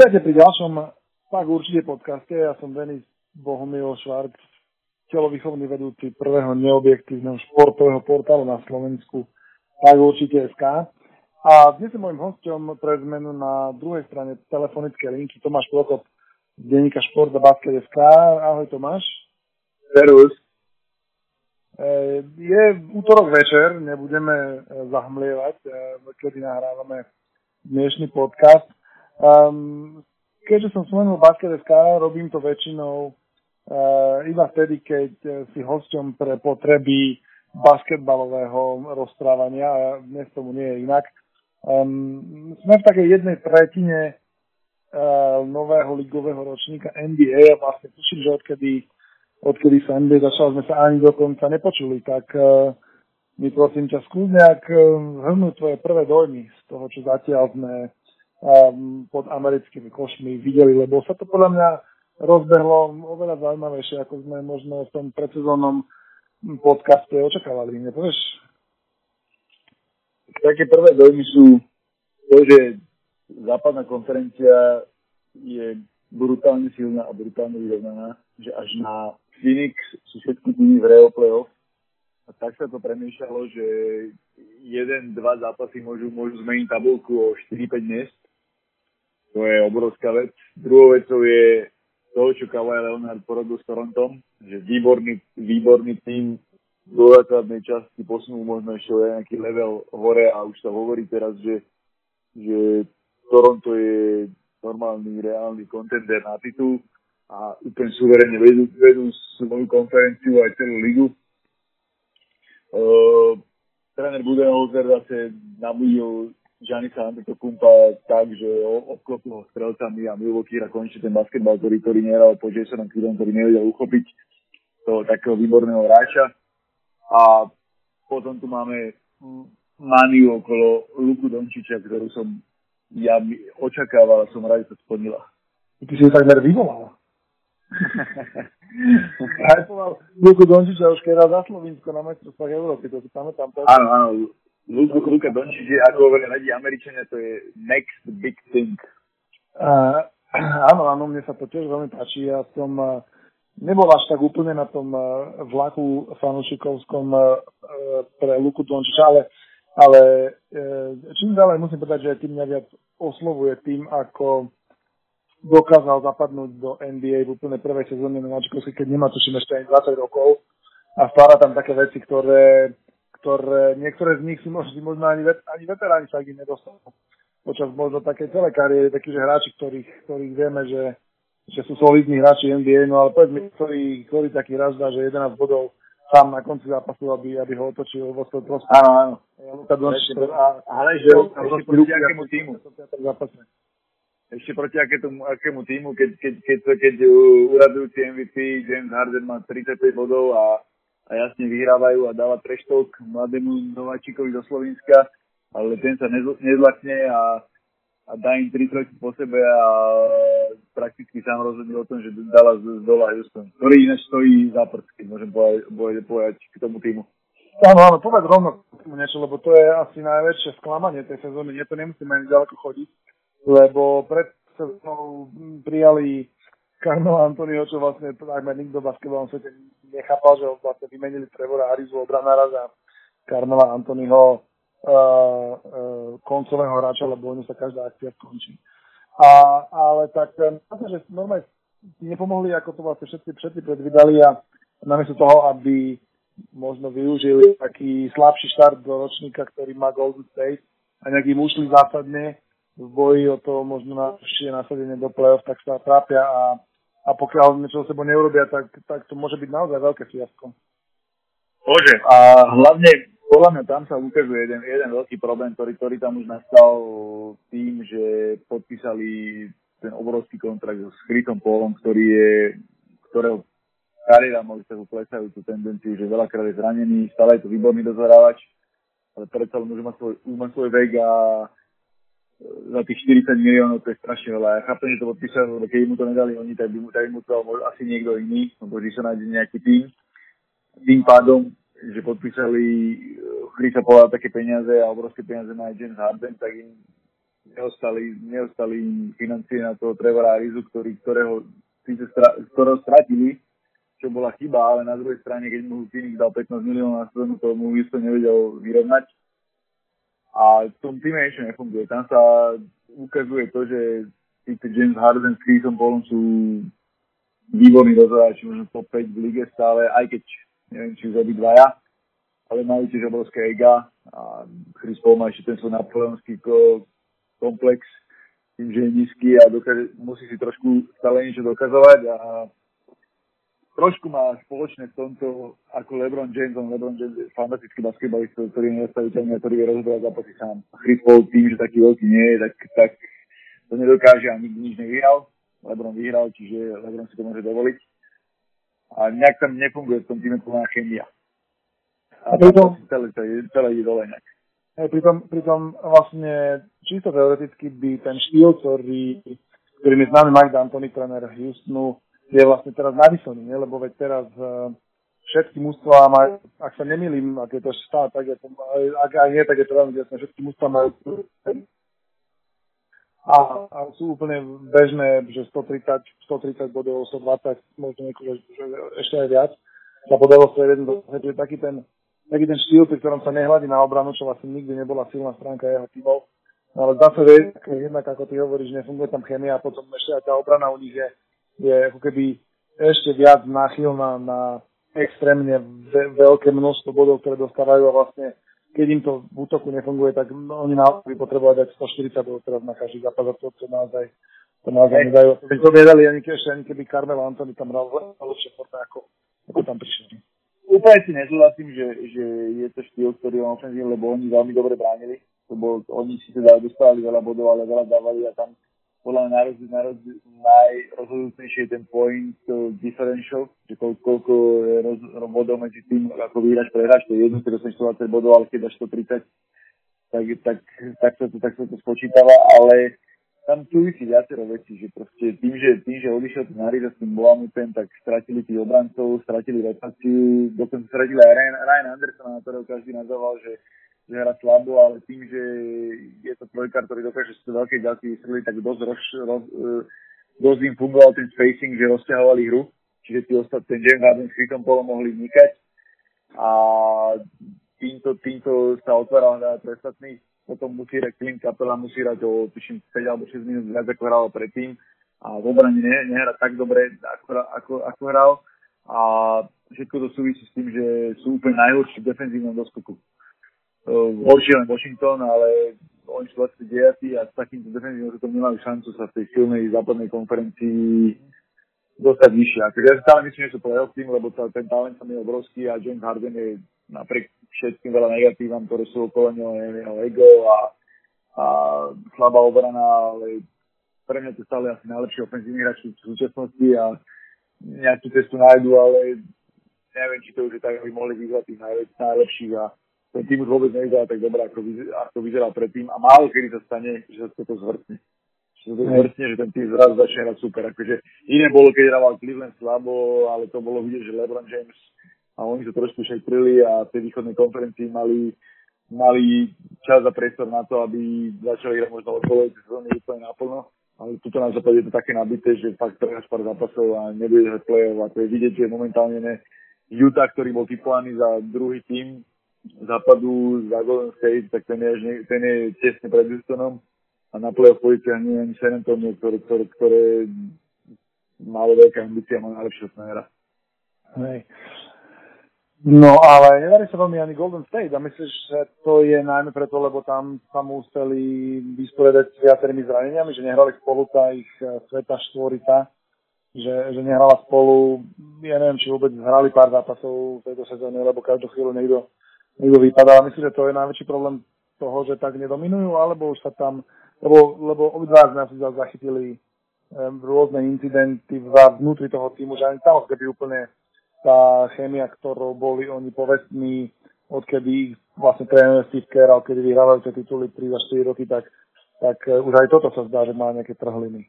Vítajte pri ďalšom tak určite podcaste. Ja som Denis Bohumil Švarc, telovýchovný vedúci prvého neobjektívneho športového portálu na Slovensku, tak určite SK. A dnes je môjim hosťom pre zmenu na druhej strane telefonické linky Tomáš Prokop z denníka Šport a Basket SK. Ahoj Tomáš. Servus. E, je útorok večer, nebudeme zahmlievať, e, kedy nahrávame dnešný podcast. Um, keďže som spomenul Basket.sk, robím to väčšinou uh, iba vtedy, keď uh, si hosťom pre potreby basketbalového rozprávania a dnes tomu nie je inak. Um, sme v takej jednej tretine uh, nového ligového ročníka NBA a vlastne tuším, že odkedy, odkedy sa NBA začal, sme sa ani dokonca nepočuli, tak uh, mi prosím ťa skús nejak uh, zhrnúť tvoje prvé dojmy z toho, čo zatiaľ sme um, pod americkými košmi videli, lebo sa to podľa mňa rozbehlo oveľa zaujímavejšie, ako sme možno v tom predsezónnom podcaste očakávali, nepovieš? Také prvé dojmy sú to, že západná konferencia je brutálne silná a brutálne vyrovnaná, že až na Phoenix sú všetky týmy v Real Playoff a tak sa to premýšľalo, že jeden, dva zápasy môžu, môžu zmeniť tabulku o 4-5 miest to je obrovská vec. Druhou vecou je to, čo Kawhi Leonard porobil s Torontom, že výborný, výborný tým do základnej časti posunul možno ešte o nejaký level hore a už sa hovorí teraz, že, že Toronto je normálny, reálny kontender na titul a úplne suverene vedú, vedú svoju konferenciu aj celú ligu. Uh, tréner Budenholzer zase nabudil Gianisa Antetokounmpa tak, že obklopil ho strelcami a Milwaukee konečne ten basketbal, ktorý, ktorý nehral po Jasonom Kiddom, ktorý nevedel uchopiť toho takého výborného hráča. A potom tu máme maniu okolo Luku Dončiča, ktorú som ja očakával a som rád, že sa splnila. Ty si ju takmer vyvolal. Hypoval Luku Dončiča už keď za Slovinsko na majstrovstvách Európy, to si pamätám. Áno, áno, Luka, Luka Dončić je, ako hovorí radi Američania, to je next big thing. Uh, áno, áno, mne sa to tiež veľmi páči. Ja som uh, nebol až tak úplne na tom uh, vlaku fanúšikovskom uh, pre Luku Dončiča, ale, ale uh, čím ďalej musím povedať, že tým mňa viac oslovuje tým, ako dokázal zapadnúť do NBA v úplne prvej sezóne na Mačkovskej, keď nemá tuším ešte ani 20 rokov a stvára tam také veci, ktoré ktoré, niektoré z nich si možno, možno ani, ani veteráni sa ich nedostanú. Počas možno takej celej kariéry, takí, že hráči, ktorých, ktorých vieme, že, že sú solidní hráči NBA, no ale povedzme, ktorý, ktorý taký raz dá, že 11 bodov sám na konci zápasu, aby, aby ho otočil vo svoj prospech. Áno, áno. Luka. Ale že proti akému týmu? Ešte proti akému, akému týmu, keď, keď, keď, keď, keď uradujúci MVP James Harden má 35 bodov a a jasne vyhrávajú a dáva treštok mladému nováčikovi zo Slovenska, ale ten sa nezlakne a, a dá im 3 roky po sebe a prakticky sám rozhodne o tom, že dala z, z dola Houston, ktorý ináč stojí za prd, keď môžem povedať, povedať k tomu týmu. Áno, áno, povedz rovno niečo, lebo to je asi najväčšie sklamanie tej sezóny. Nie to nemusíme ani ďaleko chodiť, lebo pred sezónou prijali Carmelo Antonyho, čo vlastne takmer nikto v basketbalovom svete nechápal, že vlastne vymenili Trevora Arizu obranára za Carmela Antonyho uh, uh, koncového hráča, lebo oni sa každá akcia skončí. A, ale tak, myslím, že normálne nepomohli, ako to vlastne všetci, všetci predvydali a namiesto toho, aby možno využili taký slabší štart do ročníka, ktorý má Golden State a nejak im ušli zásadne v boji o to možno na nasadenie do play-off, tak sa trápia a a pokiaľ niečo so sebou neurobia, tak, tak to môže byť naozaj veľké fiasko. Môže. A hlavne podľa mňa tam sa ukazuje jeden, jeden veľký problém, ktorý, ktorý tam už nastal tým, že podpísali ten obrovský kontrakt so Chrisom Polom, ktorý je, ktorého kariéra môže sa klesajú tú tendenciu, že veľakrát je zranený, stále je to výborný dozhorávač, ale predsa len už má svoj, už má svoj vek a za tých 40 miliónov to je strašne veľa. Ja chápem, že to podpísal, lebo keď mu to nedali oni, tak by mu, tak by mu to asi niekto iný, lebo že sa nájde nejaký tým. Tým pádom, že podpísali eh, Chrisa Pola také peniaze a obrovské peniaze aj James Harden, tak im neostali, neostali financie na toho Trevora Arizu, ktorý, ktorého, ktorého stratili, čo bola chyba, ale na druhej strane, keď mu Phoenix dal 15 miliónov na sezónu, to mu isto nevedel vyrovnať. A v tom týme niečo nefunguje. Tam sa ukazuje to, že títo James Harden s Chrisom Paulom sú výborní rozhodáči, možno top 5 v lige stále, aj keď neviem, či už obidvaja, ale majú tiež obrovské ega a Chris Paul má ešte ten svoj napoleonský komplex tým, že je nízky a dokáže, musí si trošku stále niečo dokazovať a trošku má spoločné v tomto ako LeBron James, on LeBron James je fantastický basketbalista, ktorý je nezastaviteľný a ktorý vie rozhodovať zápasy sám. A Chris Paul tým, že taký veľký nie je, tak, tak to nedokáže a nikdy nič nevyhral. LeBron vyhral, čiže LeBron si to môže dovoliť. A nejak tam nefunguje v tom týme plná chemia. A pritom, celé, celé, celé ide dole nejak. Hej, pritom, pritom vlastne čisto teoreticky by ten štýl, ktorý, ktorým je známy Mike D'Antoni, tréner Houstonu, je vlastne teraz navyšený, nie? lebo veď teraz uh, všetky mústva majú, ak sa nemýlim, ak je to stále tak, je to, ak aj nie, tak je to veľmi jasné, všetky mústva majú a, a sú úplne bežné, že 130, 130 bodov, 120, možno nieko, že, ešte aj viac. Sa podalo sa jeden je taký ten, taký ten štýl, pri ktorom sa nehľadí na obranu, čo vlastne nikdy nebola silná stránka jeho tímov. No, ale sa, že jednak, ako ty hovoríš, nefunguje tam chemia a potom ešte aj tá obrana u nich je je ako keby ešte viac náchylná na extrémne ve- veľké množstvo bodov, ktoré dostávajú a vlastne keď im to v útoku nefunguje, tak oni naozaj by potrebovať dať 140 bodov teraz na každý zápas a to, to naozaj to naozaj nedajú. Keď to vedeli, ani, ešte ani keby Carmelo Anthony tam hral lepšie forte, ako, ako tam prišli. Úplne si nezúhlasím, že, že je to štýl, ktorý on ofenzívny, lebo oni veľmi dobre bránili. To bol, oni si teda dostali veľa bodov, ale veľa dávali a tam podľa mňa najrozhodujúcejšie je ten point differential, že koľko, koľko je roz, bodov medzi tým, ako vyhráš, prehráš, to je jedno, keď dostaneš 120 bodov, ale keď dáš 130, tak, tak, tak, sa to, tak sa to spočítava, ale tam súvisí viacero vecí, že proste tým, že, tým, že odišiel ten Harris s tým Boamuten, tak stratili tých obrancov, stratili rotáciu, dokonca stratili aj Ryan, Ryan Anderson, na ktorého každý nazval, že že hrá slabo, ale tým, že je to trojkár, ktorý dokáže z veľkej ďalky vysvetliť, tak dosť, roz, roz, e, dosť im fungoval ten spacing, že rozťahovali hru, čiže tí ostatní, ten James Harden s Chrisom Paulom mohli vnikať. A týmto, týmto sa otváral hra pre ostatných. Potom musí hrať Clint Capela, musí hrať o tuším 5 alebo 6 minút viac ako hral predtým. A v obrane ne, nehra tak dobre, ako, ako, ako hral. A všetko to súvisí s tým, že sú úplne najhorší v defenzívnom doskoku horšie len Washington, ale oni sú 29 a s takýmto defenzívnym to nemajú šancu sa v tej silnej západnej konferencii dostať vyššie. Akože ja si stále myslím, že sú playoff tým, lebo ten talent tam je obrovský a James Harden je napriek všetkým veľa negatívam, ktoré sú okolo neho, jeho ego a, a slabá obrana, ale pre mňa to stále asi najlepší ofenzívny hráč v súčasnosti a nejakú cestu nájdu, ale neviem, či to už je tak, aby mohli vyzvať tých najlepších a ten tým už vôbec nevyzerá tak dobre, ako, vyzeral, ako vyzeral predtým a málo kedy sa stane, že sa to zvrtne. Že sa to zvrtne, že ten tým zrazu začne hrať super. Akože iné bolo, keď hrával Cleveland slabo, ale to bolo vidieť, že LeBron James a oni sa trošku šetrili a v tej východnej konferencii mali, mali čas a priestor na to, aby začali hrať možno odpovedať sezóny úplne naplno. Ale tuto na západe je to také nabité, že fakt prehráš pár zápasov a nebude hrať play-off. A to je vidieť, že momentálne ne Utah, ktorý bol typovaný za druhý tým, západu za Golden State, tak ten je, ten je tesne pred Houstonom a na play-off je ani San Antonio, ktoré, ktoré, ktoré malo veľké ambície a má najlepšieho snajera. Hej. No ale nedarí sa veľmi ani Golden State a myslíš, že to je najmä preto, lebo tam sa museli vysporiadať s viacerými zraneniami, že nehrali spolu tá ich eh, sveta štvorita, že, že nehrala spolu, ja neviem, či vôbec hrali pár zápasov v tejto sezóne, lebo každú chvíľu niekto niekto vypadá. Myslím, že to je najväčší problém toho, že tak nedominujú, alebo už sa tam, lebo, lebo obidva z nás zachytili um, rôzne incidenty vnútri toho týmu, že ani tam keby úplne tá chémia, ktorou boli oni povestní, odkedy ich vlastne trénuje Steve Kerr, kedy vyhrávajú tie tituly 3 až 4 roky, tak, tak uh, už aj toto sa zdá, že má nejaké trhliny.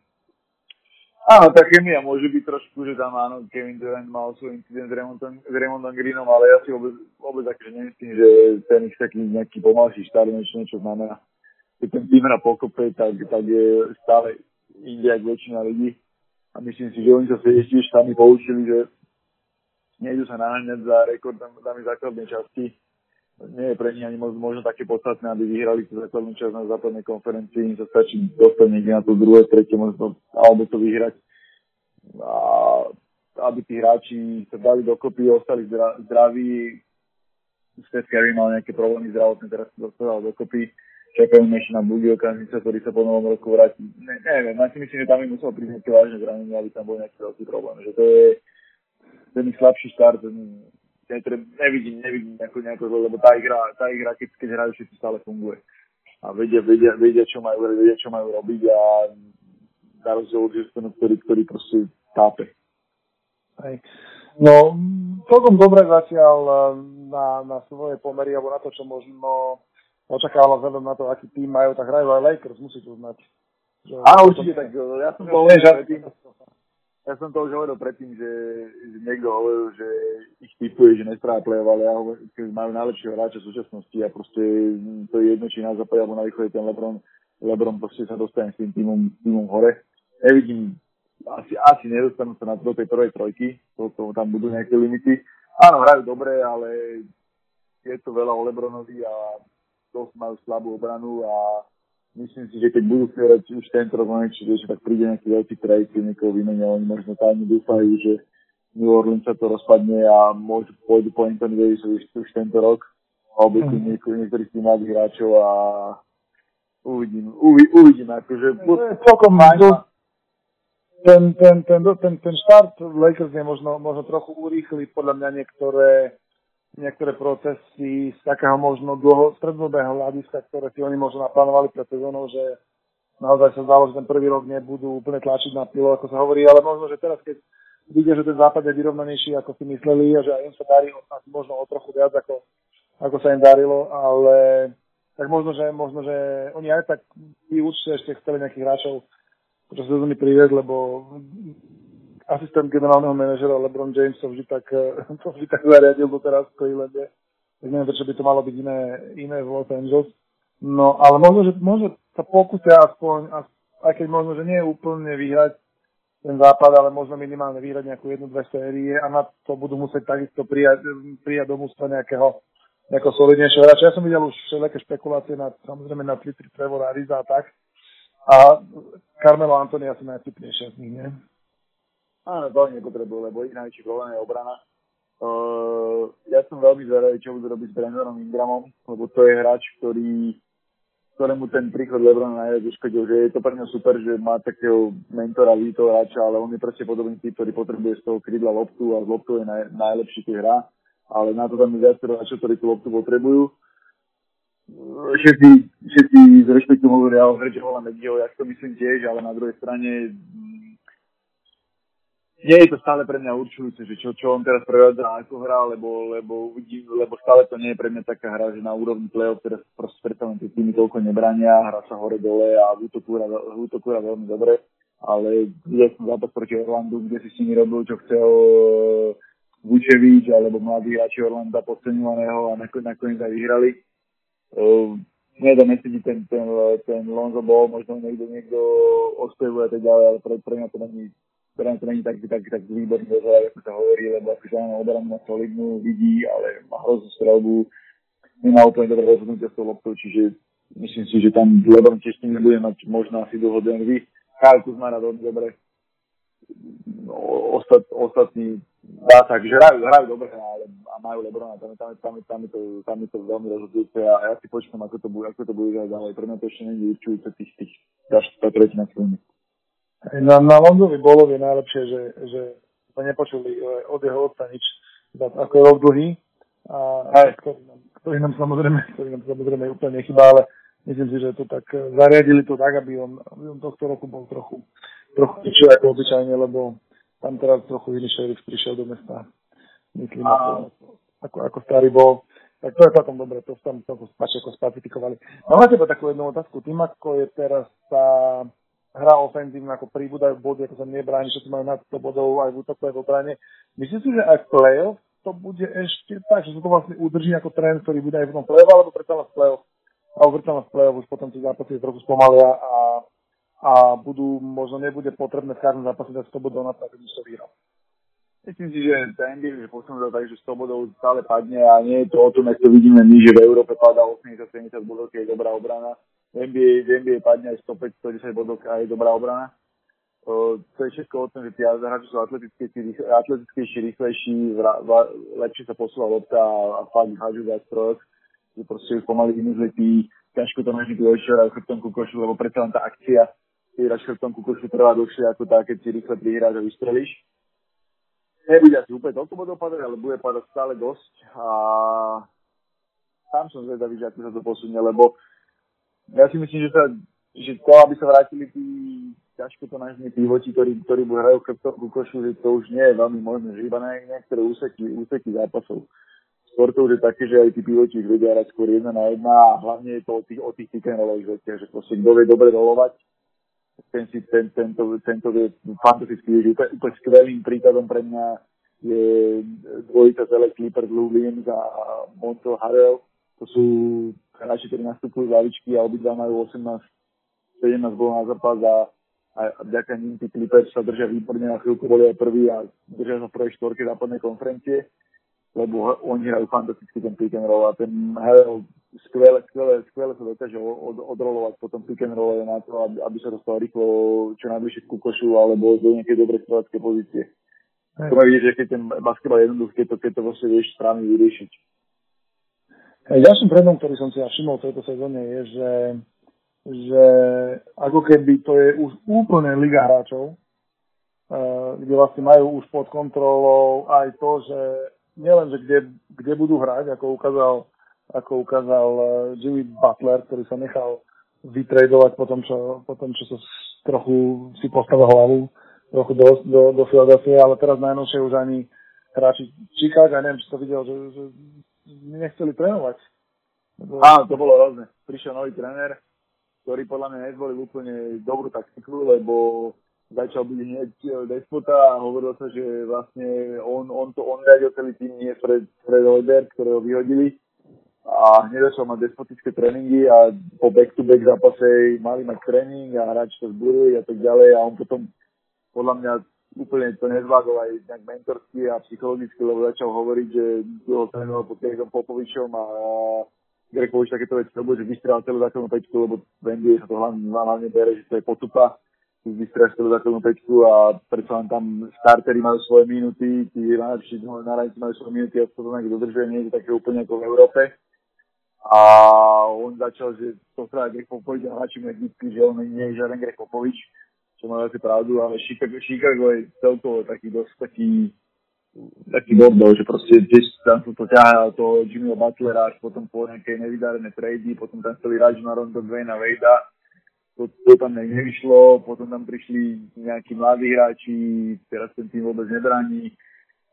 Áno, tá chemia môže byť trošku, že tam áno, Kevin Durant mal svoj incident s Raymondom, s Raymondom Greenom, ale ja si vôbec, vôbec akože nemyslím, že ten ich taký nejaký pomalší štát niečo, niečo znamená. keď ten tým hra pokope, tak, tak je stále inde ako väčšina ľudí. A myslím si, že oni sa tiež sami poučili, že nejdu sa naháňať za rekordami základnej časti. Nie je pre nich ani možno také podstatné, aby vyhrali tú základnú časť na západnej konferencii. Im sa stačí dostať niekde na to druhé, tretie, možno, alebo to vyhrať. A aby tí hráči sa dali dokopy, ostali zdraví. Steph Curry mal nejaké problémy zdravotné, teraz sa dostal dokopy čakajú ešte na Budio Kanzica, ktorý sa po novom roku vráti. Ne, neviem, ja si myslím, že tam im musel prísť nejaké vážne zranenie, aby tam bol nejaký veľký problém. Že to je ten slabší štart, netreb, nevidím, nevidím nejako, nejako lebo tá hra, tá hra keď, keď hrajú všetci stále funguje. A vedia, vedia, vedia, čo majú, vedia, čo majú robiť a na rozdiel od Houstonu, ktorý, ktorý proste tápe. Hej. No, celkom dobre zatiaľ eh, na, na svoje pomery, alebo na to, čo možno očakávala vzhľadom na to, aký tým majú, tak hrajú aj Lakers, musí to znať. Áno, určite, tak ja som to predtým, ja som to už hovoril predtým, že, niekto hovoril, že ich typuje, že nespráva play ale ja hovorím, majú najlepšieho hráča v súčasnosti a proste to je jedno, či na západe alebo na východe ten Lebron, Lebron proste sa dostane s tým týmom, týmom hore. Nevidím, asi, asi nedostanú sa na, do tej prvej trojky, to, to, tam budú nejaké limity. Áno, hrajú dobre, ale je to veľa o Lebronovi a dosť majú slabú obranu a myslím si, že keď budú chcieť už tento rok čiže tak príde nejaký veľký trade, keď niekoho vymenia, oni možno tajne dúfajú, že New Orleans sa to rozpadne a môžu pôjdu po Anthony Davisovi už, už tento rok a obytí mm. niektor- niektorých tých mladých hráčov a uvidím, uvi, uvidím, akože... Celkom ten, ten, ten, ten, ten štart Lakers je možno, možno trochu urýchli podľa mňa niektoré niektoré procesy z takého možno dlho, strednodobého hľadiska, ktoré si oni možno naplánovali pred sezónou, že naozaj sa zdalo, že ten prvý rok nebudú úplne tlačiť na pilu, ako sa hovorí, ale možno, že teraz, keď vidia, že ten západ je vyrovnanejší, ako si mysleli a že aj im sa darí možno o trochu viac, ako, ako sa im darilo, ale tak možno, že, možno, že oni aj tak by určite ešte chceli nejakých hráčov počas sezóny priviesť, lebo asistent generálneho manažera LeBron James to vždy tak, eh, to vždy tak zariadil doteraz v Clevelande. Tak neviem, prečo by to malo byť iné, iné v Los Angeles. No, ale možno, že možno sa pokúsia aspoň, aj keď možno, že nie je úplne vyhrať ten západ, ale možno minimálne vyhrať nejakú jednu, dve série a na to budú musieť takisto prijať, prijať do mústva nejakého, nejakého solidnejšieho hráča. Ja som videl už všelijaké špekulácie na, samozrejme na Twitter Trevor Ariza a tak. A Carmelo Antoni asi najtypnejšia z nich, nie? Áno, to nepotrebujú, lebo ich najväčší problém je obrana. Uh, ja som veľmi zvedavý, čo budú robiť s Brandоnom Ingramom, lebo to je hráč, ktorý, ktorému ten príchod Lebrona najviac uškodil, že je to pre ňa super, že má takého mentora, víto hráča, ale on je proste podobný typ, ktorý potrebuje z toho krídla loptu a z loptu je naj, najlepší, keď hrá, ale na to tam je viacero hráčov, ktorí tú loptu potrebujú. Všetci, všetci z rešpektu hovoria o hre Joela Medio, ja to myslím tiež, ale na druhej strane nie je to stále pre mňa určujúce, že čo, čo on teraz prevádza ako hra, lebo, lebo, lebo stále to nie je pre mňa taká hra, že na úrovni play-off teraz proste predstavím, tie týmy toľko nebrania, hra sa hore dole a hra veľmi dobre, ale videl som zápas proti Orlandu, kde si s nimi robil, čo chcel eh, Vučevič alebo mladí hráči Orlanda podceňovaného a nakoniec aj vyhrali. Uh, nie to nesedí ten, ten, ten Lonzo Ball, možno niekto, niekto ospevuje a tak ďalej, ale pre, pre mňa to není pre to není tak, tak, tak výborný dozor, ako sa hovorí, lebo akože áno, obranu má solidnú, vidí, ale má hroznú strelbu, nemá úplne dobré rozhodnutie s tou loptou, čiže myslím si, že tam Lebron tiež nebude mať možno asi dlho vy. Kyle Kuzma hrá veľmi dobre. No, ostat, ostatní dá sa, že hrajú, hrajú dobre, ale a majú Lebrona, tam, tam, tam, tam, je to, tam je to veľmi rozhodujúce a ja si počkám, ako to bude, ako to bude ďalej. Pre mňa to ešte je určujúce tých, tých, tých, tých tretina silných. Na, na Lonzovi bolo je najlepšie, že, že sme nepočuli e, od jeho otca nič, ako je rok dlhý, a, ktorý, nám, ktorý nám samozrejme, ktorý nám samozrejme úplne nechybá, ale myslím si, že to tak e, zariadili to tak, aby on, aby on tohto roku bol trochu, trochu ničil ako obyčajne, lebo tam teraz trochu iný šerif prišiel do mesta. Myslím, ako, ako, ako starý bol. Tak to je potom dobre, to tam to ako spacifikovali. Mám na teba takú jednu otázku. Tým, ako je teraz tá hra ofenzívna, ako pribúdajú body, ako sa nebráni, všetci majú na 100 bodov aj v útoku, aj v obrane. Myslím si, že aj play-off to bude ešte tak, že sa to vlastne udrží ako trend, ktorý bude aj v tom play-off, alebo predsa v play-off a uvrtaná v play-off už potom tie zápasy trochu spomalia a, a budú, možno nebude potrebné v každom zápase dať 100 bodov na to, aby to vyhral. Myslím si, že tá NBA je posunutá tak, že 100 bodov stále padne a nie je to o tom, ako vidíme my, že v Európe padá 80-70 bodov, keď je dobrá obrana. V NBA, v NBA padne aj 105-110 bodov, keď je dobrá obrana. O, to je všetko o tom, že tí hráči sú atletickejší, rýchlejší, lepšie sa posúva lopta a, a fakt hádžu viac trojok, že proste pomaly vymizli ťažko to nožníky očerajú chrbtom ku košu, lebo predsa len tá akcia, keď hráš chrbtom ku košu trvá dlhšie ako tá, keď si rýchle prihráš a vystrelíš nebude asi úplne toľko bodov padať, ale bude padať stále dosť a sám som zvedavý, že ako sa to posunie, lebo ja si myslím, že, sa, že to, aby sa vrátili tí ťažko to nažní pivoti, ktorí, ktorí hrajú chrbtom ku košu, že to už nie je veľmi možné, že iba na niektoré úseky, úseky zápasov. Skôr to už je také, že aj tí pivoti vedia hrať skôr jedna na jedna a hlavne je to o tých, o tých rollových veciach, že proste kto vie dobre rolovať, ten, si, ten, tento, tento je fantastický, že úplne, úplne skvelým príkladom pre mňa je dvojica Zele Clipper Blue a Monto Harrell. To sú hráči, ktorí nastupujú z lavičky a obidva majú 18 17 bol na zápas a, a, a vďaka ním tí Clippers sa držia výborne na chvíľku, boli aj prvý a držia sa v prvej štvorke západnej konferencie, lebo oni hrajú fantasticky ten pick and roll a ten Harrell skvelé, skvelé, skvelé sa dokáže od, odrolovať potom pick and roll na to, aby, aby sa dostal rýchlo čo najbližšie ku košu alebo do nejakej dobrej strelacké pozície. To vidieť, že keď ten basketbal je jednoduchý, keď to, keď to vlastne vieš správne vyriešiť. Ďalším trendom, ktorý som si ja všimol v tejto sezóne je, že, že ako keby to je už úplne liga hráčov, uh, kde vlastne majú už pod kontrolou aj to, že nielen, že kde, kde budú hrať, ako ukázal ako ukázal eh, Jimmy Butler, ktorý sa nechal vytradovať po tom, čo, po tom, čo sa trochu si postavil hlavu trochu do, do, do Philadelphia, ale teraz najnovšie už ani hráči Chicago, neviem, či to videl, že, že nechceli trénovať. Áno, to bolo hrozné. Prišiel nový tréner, ktorý podľa mňa nezvolil úplne dobrú taktiku, lebo začal byť hneď despota a hovorilo sa, že vlastne on, on to on riadil celý tým, nie Fred, Fred Hoiberg, ktorého vyhodili a hneď začal mať despotické tréningy a po back-to-back zápase mali mať tréning a hráči to zbúrili a tak ďalej a on potom podľa mňa úplne to nezvládol aj mentorsky a psychologicky, lebo začal hovoriť, že ho trénoval pod Gregom Popovičom a Greg Popovič takéto veci robil, že vystrelal celú základnú pečku, lebo v NBA sa to hlavne, hlavne bere, že to je potupa, vystrelal celú základnú pečku a predsa len tam startery majú svoje minúty, tí najlepší na majú svoje minúty a to nejak dodržuje, nie je také úplne ako v Európe. A on začal, že to sa Greg Popovič a hráči mu že on nie je žiaden Greg Popovič, čo má asi pravdu, ale Chicago, Chicago je celkovo taký dosť taký taký bordel, že proste tiež tam sa to ťahá toho Jimmyho Butlera až potom po nejakej nevydarené trady, potom tam chceli hrať na Rondo Dwayna Vejda, to, to tam nevyšlo, potom tam prišli nejakí mladí hráči, teraz ten tým vôbec nebraní,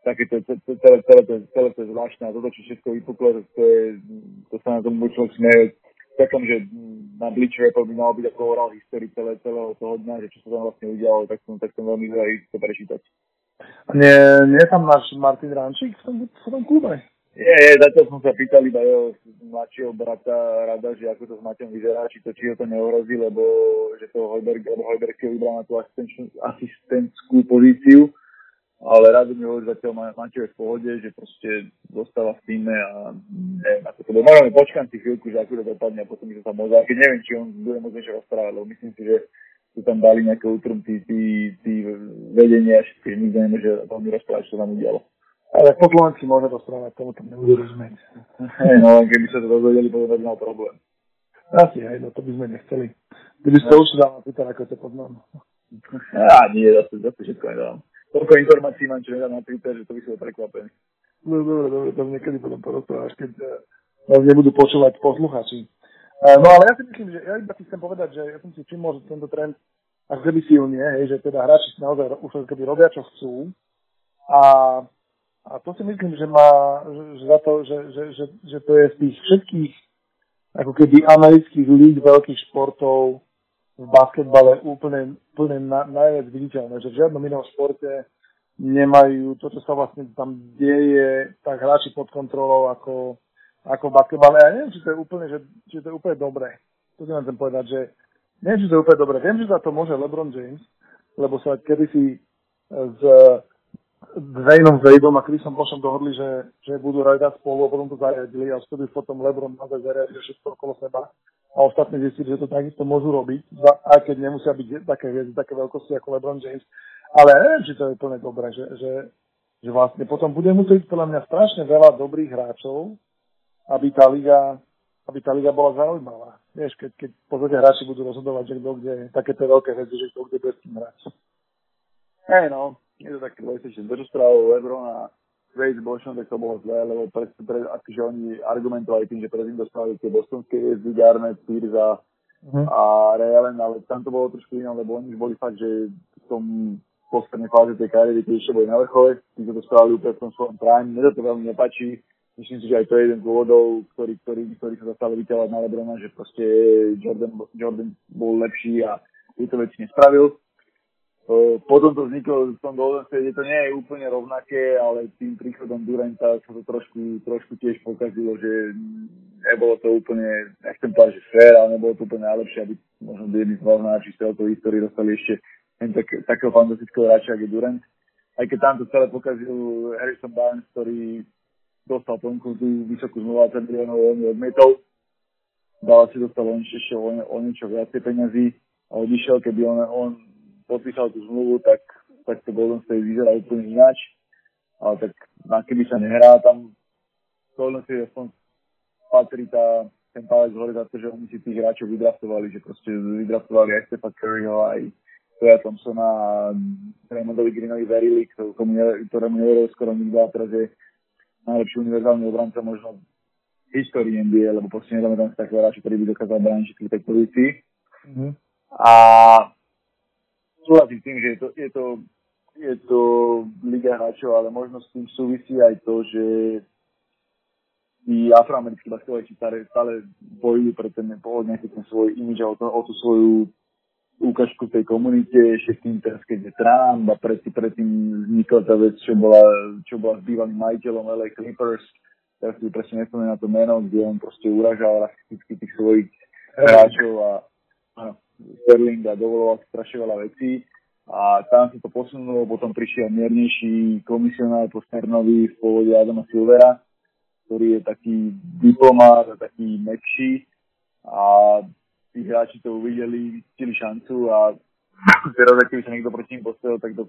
také to, celé, celé, to, celé to je zvláštne a toto, čo všetko vypuklo, to, je, to sa na tom človek smeje takom, že na Bleach Report by malo byť ako oral history celé, celého toho dňa, že čo sa tam vlastne udialo, tak som, tak som veľmi zvedavý to prečítať. Nie, nie je tam náš Martin Rančík v tom, v tom klube? Je, je, zatiaľ som sa pýtal iba jeho mladšieho brata rada, že ako to s Maťom vyzerá, či to, či ho to neohrozí, lebo že to Hojberg, lebo Hojberg si vybral na tú asistentskú pozíciu ale rád mi hovorí zatiaľ Maťo je v pohode, že proste dostáva v týme a neviem, ako to bude. Možno počkám si chvíľku, že ako to dopadne a potom by sa tam môže, keď neviem, či on bude môcť niečo rozprávať, lebo myslím si, že tu tam dali nejaké útrum tí, tí, vedenia, že nikto nemôže veľmi rozprávať, čo sa tam udialo. Ale po slovensky môže rozprávať, tomu tam nebude rozumieť. Hej, no, keby sa to dozvedeli, potom by mal problém. Asi, hej, no to by sme nechceli. Kdyby ste no. už dal na Twitter, ako to poznám. Á, nie, zase, zase všetko nedám toľko informácií mám, čo nedám na Twitter, že to by bol prekvapený. No dobre, dobre, to niekedy potom porozprávaš, keď uh, nebudú počúvať posluchači. Uh, no ale ja si myslím, že ja iba ti chcem povedať, že ja som si všimol, že tento trend až keby silne, hej, že teda hráči si naozaj už keby robia, čo chcú. A, a to si myslím, že má, že, že za to, že, že, že, že to je z tých všetkých ako keby amerických líg veľkých športov v basketbale úplne, úplne na, najviac viditeľné, že v žiadnom inom športe nemajú to, čo sa vlastne tam deje, tak hráči pod kontrolou ako, ako v basketbale. Ja neviem, či to je úplne, že, či to je úplne dobré. To len chcem povedať, že neviem, či to je úplne dobré. Viem, že za to môže LeBron James, lebo sa kedysi s Dwayneom Wadeom a Chrisom Boshom dohodli, že, že budú hrať spolu a potom to zariadili a vtedy potom LeBron naozaj zariadil všetko okolo seba a ostatní zistili, že to takisto môžu robiť, aj keď nemusia byť také hviezdy, také veľkosti ako LeBron James. Ale neviem, či to je úplne dobré, že, že, že vlastne potom bude musieť podľa mňa strašne veľa dobrých hráčov, aby tá liga, aby tá liga bola zaujímavá. Vieš, keď, keď podstate hráči budú rozhodovať, že kto kde, takéto veľké veci, že kto kde bude s tým hrať. Hej, no, je to. To, čo spravil Lebron a S Bošom, tak to bolo zlé, lebo pre, pre, akože oni argumentovali tým, že predtým dostali tie bostonské hviezdy, Garnet, Pierce a, uh-huh. a Ray Allen, ale tam to bolo trošku iné, lebo oni už boli fakt, že v tom poslednej fáze tej kariéry, keď ešte boli na vrchole, tí to spravili úplne v tom svojom prime, mne to veľmi nepačí, myslím si, že aj to je jeden z dôvodov, ktorý, ktorý, ktorý sa zastali vyťahovať na Lebrona, že proste Jordan, Jordan bol lepší a tieto veci nespravil potom to vzniklo v tom Golden State, to nie je úplne rovnaké, ale tým príchodom Duranta sa to trošku, trošku tiež pokazilo, že nebolo to úplne, nechcem povedať, že fair, ale nebolo to úplne najlepšie, aby možno jedni z hlavnáči z celkovej histórii dostali ešte tak, takého fantastického hráča, ako je Durant. Aj keď tam to celé pokazil Harrison Barnes, ktorý dostal ponuku tú vysokú zmluvu 20 miliónov, on odmietol. Dal si dostal on ešte o, o niečo viacej peniazy a odišiel, keby on, on podpísal tú zmluvu, tak, tak to Golden State vyzerá úplne ináč. Ale tak na keby sa nehrá tam Golden State aspoň patrí tá, ten palec hore za to, že oni si tých hráčov vydraftovali, že proste vydraftovali aj Stefa Curryho, aj Toya Thompsona a Raymondovi Greenovi verili, ktorému neveril skoro nikto a teraz je najlepší univerzálny obranca možno v histórii NBA, lebo proste nedáme tam takého hráča, ktorý by dokázal brániť všetky tej pozícii. Mm-hmm. A súhlasím tým, že je to, je to, je to Liga hráčov, ale možno s tým súvisí aj to, že tí afroamerickí basketbalisti stále, stále bojujú pre ten, nejaký ten svoj imidž a o, to, o tú svoju ukážku tej komunite, ešte tým teraz, keď je Trump a predtým, predtým vznikla tá vec, čo bola, čo bola s bývalým majiteľom LA Clippers, teraz si presne nespomínam na to meno, kde on proste uražal rasisticky tých svojich hráčov a áno, Sterling a dovoloval strašne veľa vecí a tam sa to posunulo, potom prišiel miernejší komisionár po Sternovi v pôvode Adama Silvera, ktorý je taký diplomát a taký mekší a tí hráči to uvideli, vycítili šancu a teraz, keby sa niekto proti ním postavil, tak, do,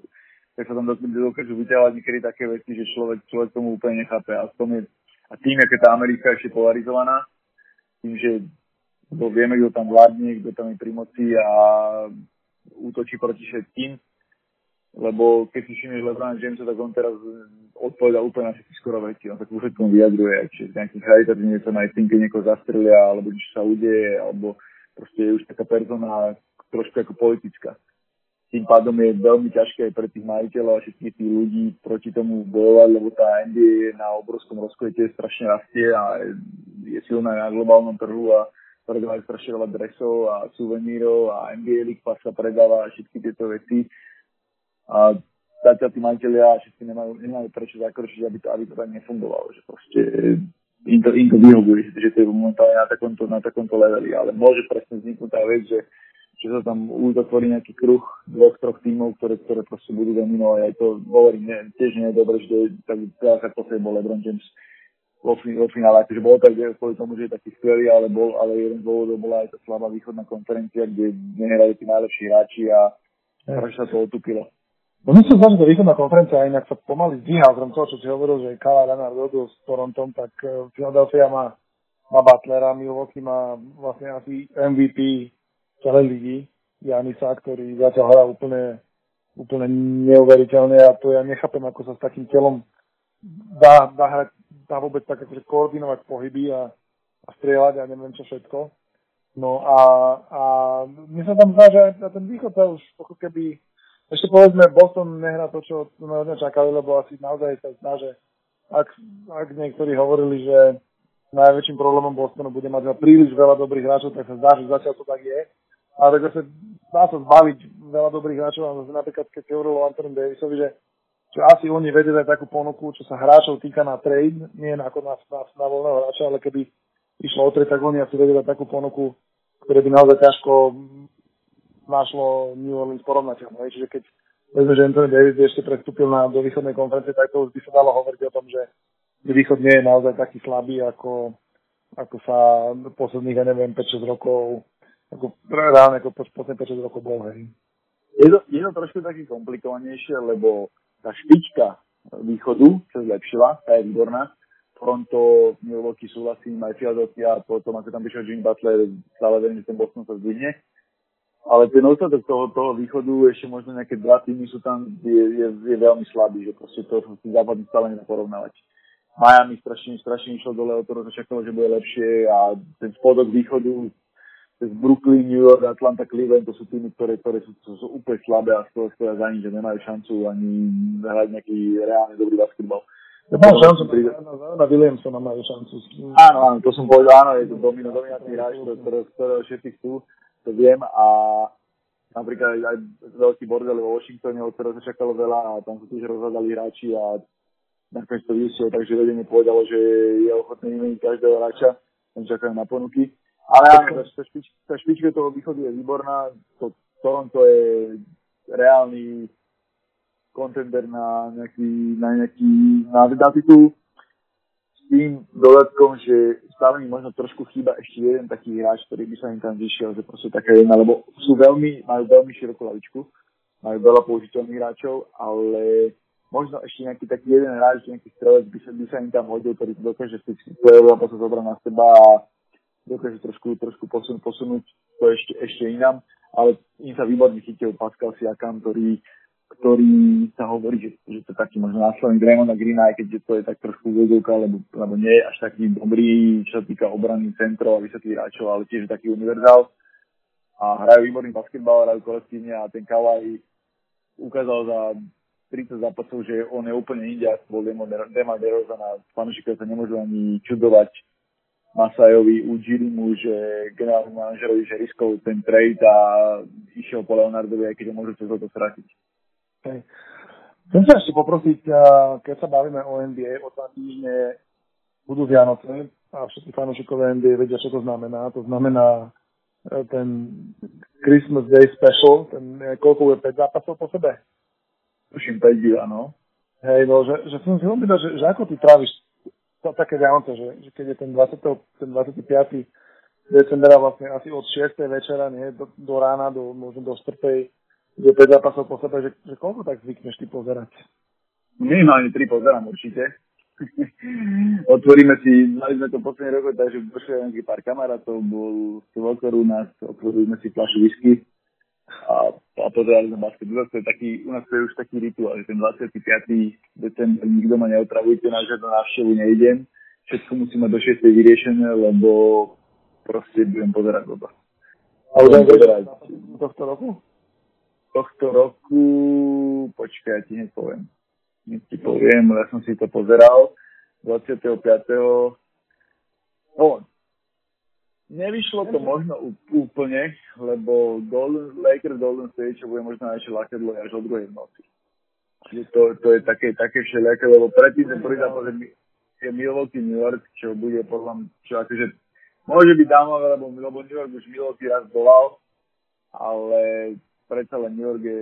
tak sa tam dokážu vyťahovať niekedy také veci, že človek, človek tomu úplne nechápe. A, tom je, a tým, aké tá Amerika ešte polarizovaná, tým, že lebo vieme, kto tam vládne, kto tam je pri moci a útočí proti všetkým. Lebo keď si všimneš Lebron Jamesa, tak on teraz odpovedá úplne na všetky skoro veci. On sa k všetkom vyjadruje, či z nejakých charitatívnych aj tým, keď niekoho zastrelia, alebo čo sa udeje, alebo proste je už taká persona trošku ako politická. Tým pádom je veľmi ťažké aj pre tých majiteľov a všetkých tých ľudí proti tomu bojovať, lebo tá NBA na obrovskom rozkvete strašne rastie a je silná na globálnom trhu a predávajú strašne veľa dresov a suvenírov a NBA League Pass sa predáva a všetky tieto veci. A zatiaľ tí majiteľia všetci nemajú, nemajú prečo zakročiť, aby to, aby to tak nefungovalo. Že proste im to, im to vyhovuje, že, to je momentálne na takomto, na takomto leveli. Ale môže presne vzniknúť tá vec, že, že sa tam uzatvorí nejaký kruh dvoch, troch tímov, ktoré, ktoré proste budú dominovať. Aj to hovorím, ne, tiež nie je dobré, že tak tak posledný bol LeBron James vo, vo finále, akože bol tak kvôli tomu, že je taký skvelý, ale, bol, ale jeden z dôvodov bola aj tá slabá východná konferencia, kde nehrali tí najlepší hráči a sa to otupilo. No myslím si, že tá východná konferencia inak sa pomaly zdvíha, okrem toho, čo si hovoril, že Kala Leonard robil s Torontom, tak uh, Philadelphia má, má Butlera, Milwaukee má vlastne asi MVP celej ligy, Janisa, ktorý zatiaľ hrá úplne, úplne neuveriteľne a to ja nechápem, ako sa s takým telom dá, dá hrať dá vôbec tak akože koordinovať pohyby a, a strieľať a neviem čo všetko. No a, a mne sa tam zdá, že na ten východ sa už ako keby, ešte povedzme, Boston nehrá to, čo sme od čakali, lebo asi naozaj sa zdá, že ak, ak niektorí hovorili, že najväčším problémom Bostonu bude mať príliš veľa dobrých hráčov, tak sa zdá, že zatiaľ to tak je. Ale zase dá sa zbaviť veľa dobrých hráčov, a napríklad keď hovoril o Anthony Davisovi, že že asi oni vedia takú ponuku, čo sa hráčov týka na trade, nie na, na, na, na voľného hráča, ale keby išlo o trade, tak oni asi vedia takú ponuku, ktoré by naozaj ťažko našlo New Orleans porovnateľné. Čiže keď vezme, že Anthony Davis ešte prestúpil na, do východnej konferencie, tak to už by sa dalo hovoriť o tom, že východ nie je naozaj taký slabý, ako, ako sa posledných, ja neviem, 5-6 rokov, ako reálne ako posledných 5-6 rokov bol, hej. Je to, je to trošku taký komplikovanejšie, lebo tá špička východu sa zlepšila, tá je výborná. Toronto, Milwaukee súhlasím, aj Philadelphia, potom ako tam prišiel Jimmy Butler, stále verím, že ten Boston sa zdvihne. Ale ten ostatok toho, toho východu, ešte možno nejaké dva týmy sú tam, je, je, je veľmi slabý, že proste to sa západný stále nedá. Miami strašne, strašne išlo dole, o to sa čakalo, že bude lepšie a ten spodok východu cez Brooklyn, New York, Atlanta, Cleveland, to sú týmy, ktoré, ktoré sú, sú, sú úplne slabé a stoja, stoja za nič, že nemajú šancu ani hrať nejaký reálne dobrý basketbal. Ja mám šancu, pri... na Williamsona majú šancu. Áno, áno, to som povedal, áno, je to domino, dominantný hráč, ktorého, všetci chcú, to viem a napríklad aj veľký bordel vo Washingtone, od ktorého sa čakalo veľa a tam sa tiež rozhľadali hráči a nakoniec to vyšiel, takže vedenie povedalo, že je ochotný vymeniť každého hráča, tam čakajú na ponuky. Ale áno, tá, špič, tá špička toho východu je výborná. To, Toronto je reálny kontender na nejaký, na nejaký na, na titul. S tým dodatkom, že stále mi možno trošku chýba ešte jeden taký hráč, ktorý by sa im tam vyšiel, že proste taká jedna, lebo sú veľmi, majú veľmi širokú lavičku, majú veľa použiteľných hráčov, ale možno ešte nejaký taký jeden hráč, nejaký strelec by sa, by sa im tam hodil, ktorý dokáže si play-off sa zobrať na seba a dokáže trošku, trošku posun, posunúť to ešte, ešte inám, ale im sa výborne chytil Pascal Siakam, ktorý, ktorý sa hovorí, že, že to taký možno následný Draymonda Greena, aj keď to je tak trošku vozovka, lebo, lebo nie je až taký dobrý, čo sa týka obrany centrov a vysokých hráčov, ale tiež taký univerzál. A hrajú výborný basketbal, hrajú kolektívne a ten Kawhi ukázal za 30 zápasov, že on je úplne inde, ako bol Dema DeRozan a fanúšikovia sa nemôžu ani čudovať Masajovi Ujirimu, že generálny manažerovi, že riskol ten trade a išiel po Leonardovi, aj keď ho môžu cez to stratiť. Okay. Chcem sa ešte poprosiť, keď sa bavíme o NBA, o dva týždne budú Vianoce a všetci fanúšikové NBA vedia, čo to znamená. To znamená e, ten Christmas Day Special, ten, e, koľko bude 5 zápasov po sebe? Tuším 5 díl, áno. Hej, no, že, že som si opýtal, že, že ako ty tráviš to také Vianoce, že, že keď je ten, 20, ten 25. decembra vlastne asi od 6. večera, nie, do, do rána, do, možno do 4. do 5 zápasov po sebe, že, že koľko tak zvykneš ty pozerať? Minimálne 3 pozerám určite. Otvoríme si, mali sme to posledný rok, takže došli pár kamarátov, bol svokor u nás, otvorili sme si fľašu whisky a, a pozerali sme basket. To je taký, u nás to je už taký rituál, že ten 25. december nikto ma neotravujte, na žiadnu návštevu nejdem. Všetko musím mať do 6. vyriešené, lebo proste budem pozerať doba. A už pozerať. Tohto roku? Tohto roku, počkaj, ja ti hneď poviem. Hneď ti poviem, ja som si to pozeral. 25. No, Nevyšlo to možno úplne, lebo Golden, Lakers Golden State, čo bude možno ešte lakedlo až o druhej noci. To, to je také, také všelijaké, lebo predtým ten prvý zápas je Milwaukee New York, čo bude podľa mňa, čo akože môže byť dámavé, lebo, lebo New York už Milwaukee raz volal, ale predsa len New York je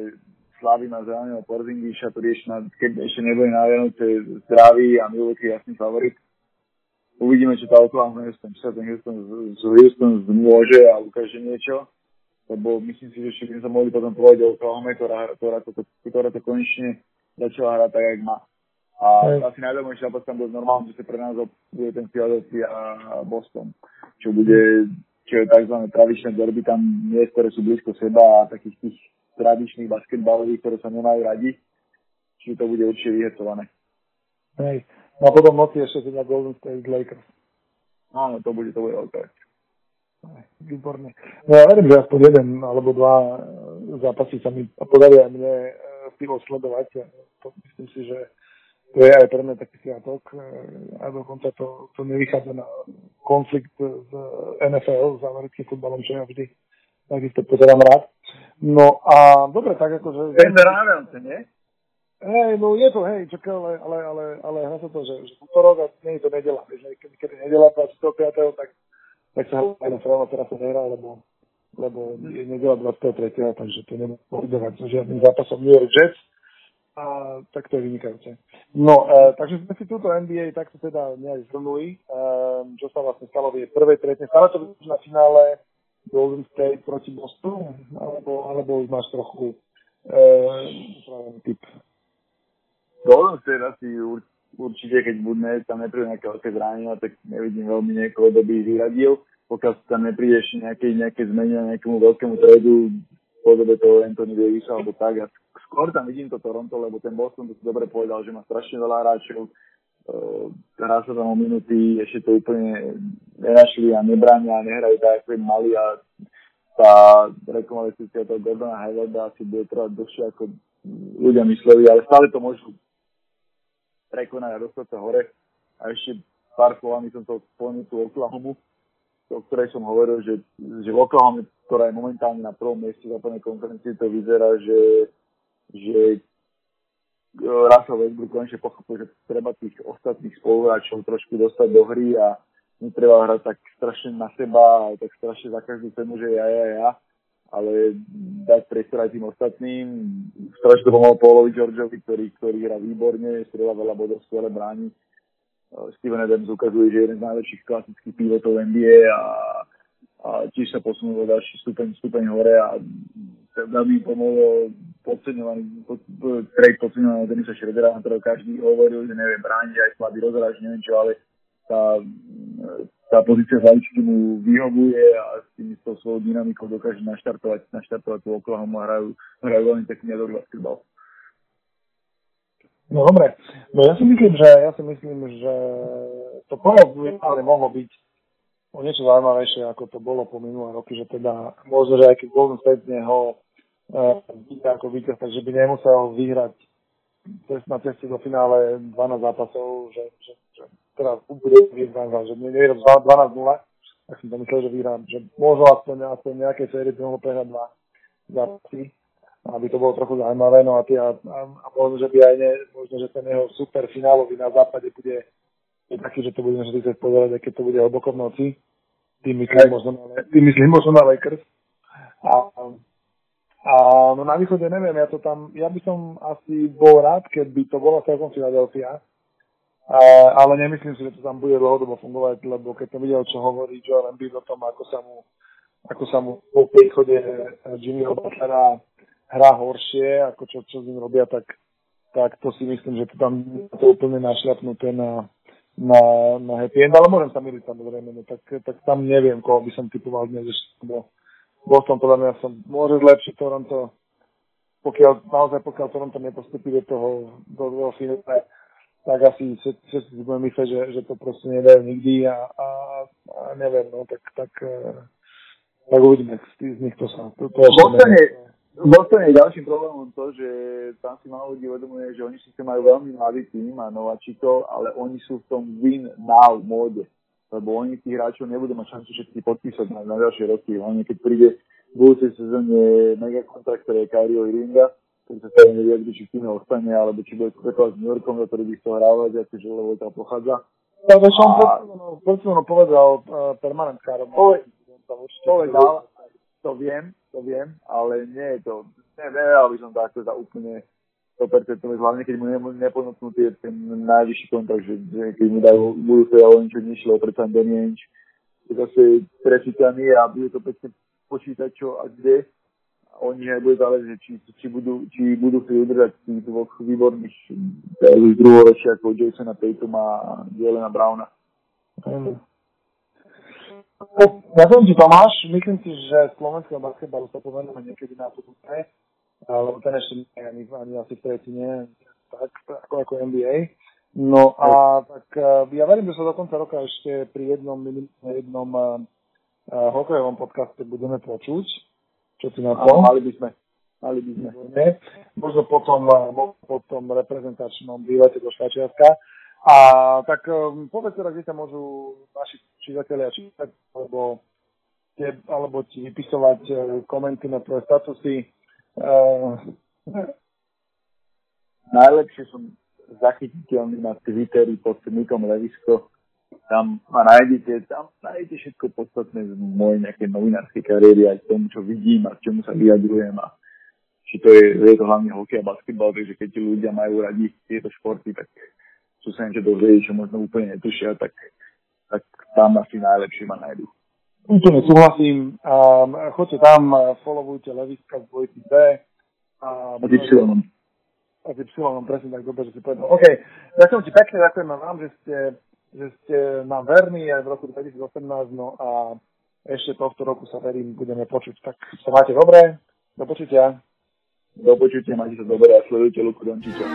slávy na zeleného Porzingiša, ktorý ešte, na, keď ešte nebude na Vianoce zdravý a Milwaukee jasný favorit uvidíme, čo tá Oklahoma Houston, či sa ten Houston z Houston zmôže a ukáže niečo, lebo myslím si, že ešte by sa mohli potom povedať o Oklahoma, ktorá, ktorá, to, ktorá to konečne začala hrať tak, jak má. A Hej. asi najdomnejší zápas tam bude normálne, že sa pre nás bude ten Philadelphia a Boston, čo bude, čo je tzv. tradičné derby, tam miest, ktoré sú blízko seba a takých tých tradičných basketbalových, ktoré sa nemajú radi, čiže to bude určite vyhecované. Hej. No a potom noci ešte teda Golden State Lakers. Áno, to bude, to bude OK. Výborne. No ja verím, že aspoň jeden alebo dva e, zápasy sa mi podarí aj mne pivo e, sledovať. To myslím si, že to je aj pre mňa taký sviatok e, a dokonca to, to nevychádza na konflikt s NFL, s americkým futbalom, čo ja vždy takisto pozerám rád. No a dobre, tak akože... Ten ráno, nie? Hej, no je to, hej, čak, ale, ale, ale, ale hrá sa to, že, že útorok a nie je to nedela, vieš, keď, keď je nedela 25. tak, tak sa aj na Frama teraz sa nehrá, lebo, lebo je nedela 23. takže to nemôže povedovať so žiadnym zápasom New York Jets. A tak to je vynikajúce. No, e, takže sme si túto NBA takto teda nejak zhrnuli, e, čo sa vlastne stalo v jej prvej tretine. Stále to na finále Golden State proti Bostonu, alebo, alebo už máš trochu e, typ Golden State asi určite, keď budeme tam nepríde nejaké veľké zranenia, tak nevidím veľmi niekoho, kto by ich vyradil. Pokiaľ tam nepríde ešte nejaké, nejaké zmeny nejakému veľkému tradu podobe toho Anthony Davisa alebo tak. A skôr tam vidím to Toronto, lebo ten Boston to si dobre povedal, že má strašne veľa hráčov. Uh, hrá sa tam o minuty, ešte to úplne nenašli a nebrania, nehrajú tak, ako mali a tá rekonvalescencia toho Gordona Haywarda asi bude trvať dlhšie, ako ľudia mysleli, ale stále to môžu prekonať a dostať sa hore. A ešte pár slovami som to spomenul tú Oklahomu, o ktorej som hovoril, že, že v Oklahome, ktorá je momentálne na prvom mieste západnej konferencie, to vyzerá, že, že Russell Westbrook konečne pochopil, že treba tých ostatných spoluhráčov trošku dostať do hry a netreba hrať tak strašne na seba tak strašne za každú cenu, že ja, ja, ja ale dať priestor aj tým ostatným. Strašne pomohol Paulovi Georgeovi, ktorý, ktorý hrá výborne, strieľa veľa bodov, skvelé bráni. Uh, Steven Adams ukazuje, že je jeden z najlepších klasických pivotov NBA a, a tiež sa posunul o ďalší stupeň, stupeň hore a veľmi pomohlo podceňovaný, pod, trade podceňovaného Denisa Schroedera, na ktorého každý hovoril, že nevie brániť aj slabý rozhráč, neviem čo, ale tá tá pozícia hlavičky mu vyhovuje a s tým s tou svojou dynamikou dokáže naštartovať, naštartovať tú Oklahoma a hrajú, hrajú veľmi pekný a basketbal. No dobre, no ja si myslím, že ja si myslím, že to prvé ale mohlo byť o niečo zaujímavejšie, ako to bolo po minulé roky, že teda možno, že aj keď Golden State z neho e, ako víťaz, takže by nemusel vyhrať na ceste do finále 12 zápasov, že, že, že teda bude vyhrať, že nevyhrám 12-0, tak som to myslel, že vyhrám, že možno aspoň, aspoň nejaké série by mohol prehrať dva zápasy, aby to bolo trochu zaujímavé, no a, tie, a, a, možno, že by aj ne, možno, že ten jeho super finálový na západe bude je taký, že to budeme sa chcieť pozerať, keď to bude hlboko v noci. Tým myslím, možno na, tým myslím možno na Lakers. A, a no na východe neviem, ja to tam, ja by som asi bol rád, keby to bola celkom Philadelphia, a, ale nemyslím si, že to tam bude dlhodobo fungovať, lebo keď som videl, čo hovorí Joel Embiid o tom, ako sa mu, ako sa mu po príchode Jimmyho Butlera hrá horšie, ako čo, čo s ním robia, tak, tak to si myslím, že to tam to úplne našľapnuté na, na, na happy end, ale môžem sa miliť samozrejme, no tak, tak tam neviem, koho by som typoval dnes, bo Boston podľa mňa som môže zlepšiť Toronto, pokiaľ, naozaj pokiaľ Toronto nepostupí do toho, do toho finále, tak asi všetci si budeme myslieť, že, že to proste nedajú nikdy a, a, a neviem, no tak, tak, e, tak uvidíme z, z nich to sa. To, to Bostone je ďalším problémom to, že tam si málo ľudí uvedomuje, že oni síce majú veľmi mladý tým a nováčikov, ale oni sú v tom win now móde. Lebo oni tých hráčov nebudú mať šancu všetky podpísať na, na ďalšie roky. Oni keď príde v budúcej sezóne mega kontrakt, ktorý je Kyrie Irvinga, ktorý sa stále nevyjadri, či týme ostane, alebo či bude spekulovať s New Yorkom, za ktorý by chcel hrávať, ako že lebo tam pochádza. Takže som a... povedal uh, permanent károm. Povedal, to viem, to viem, ale nie je to, nevedal by som to ako za úplne 100%, hlavne keď mu neponúknú tie, ten najvyšší kontrakt, že, že keď mu dajú budúce o niečo nižšie, o predsa Danny je zase prečítaný a bude to pekne počítať čo a kde oni aj bude záležiť, či, či, budú, či budú si udržať tých dvoch výborných už druhoročia ako Jasona Tatuma a Jelena Browna. Mm. Ja som ti Tomáš, myslím si, že slovenského basketbalu sa povenujeme niekedy na to budúce, lebo ten ešte nie je ani, ani asi v tretine, tak ako, ako NBA. No a tak ja verím, že sa do konca roka ešte pri jednom, jednom uh, hokejovom podcaste budeme počuť čo si na to? Mali by sme. Mali by sme. Nie? Možno potom, po tom reprezentačnom výlete do Švajčiarska. A tak um, povedz teda, kde sa môžu naši čitatelia čítať, alebo, tie, alebo ti vypisovať uh, komenty na tvoje statusy. Uh, najlepšie som zachytiteľný na Twitteri pod Nikom Levisko. Tam ma nájdete, tam nájdete všetko podstatné z mojej nejakej novinárskej kariéry, aj tomu, čo vidím a čomu sa vyjadrujem a či to je, je to hlavne hokej a basketbal, takže keď ti ľudia majú radi tieto športy, tak sú sa niečo dozvedieť, čo možno úplne netušia, tak, tak tam asi najlepšie ma nájdu. Úplne súhlasím. Um, choďte tam, followujte Leviska z dvojky B. A, a Y. A Y, presne tak dobre, že si povedal. OK, ďakujem ti pekne, ďakujem vám, že ste, že ste nám verní aj v roku 2018, no a ešte tohto roku sa verím, budeme počuť. Tak sa máte dobre, do počutia. Do počutia, majte sa dobre a sledujte Luku Dončiča.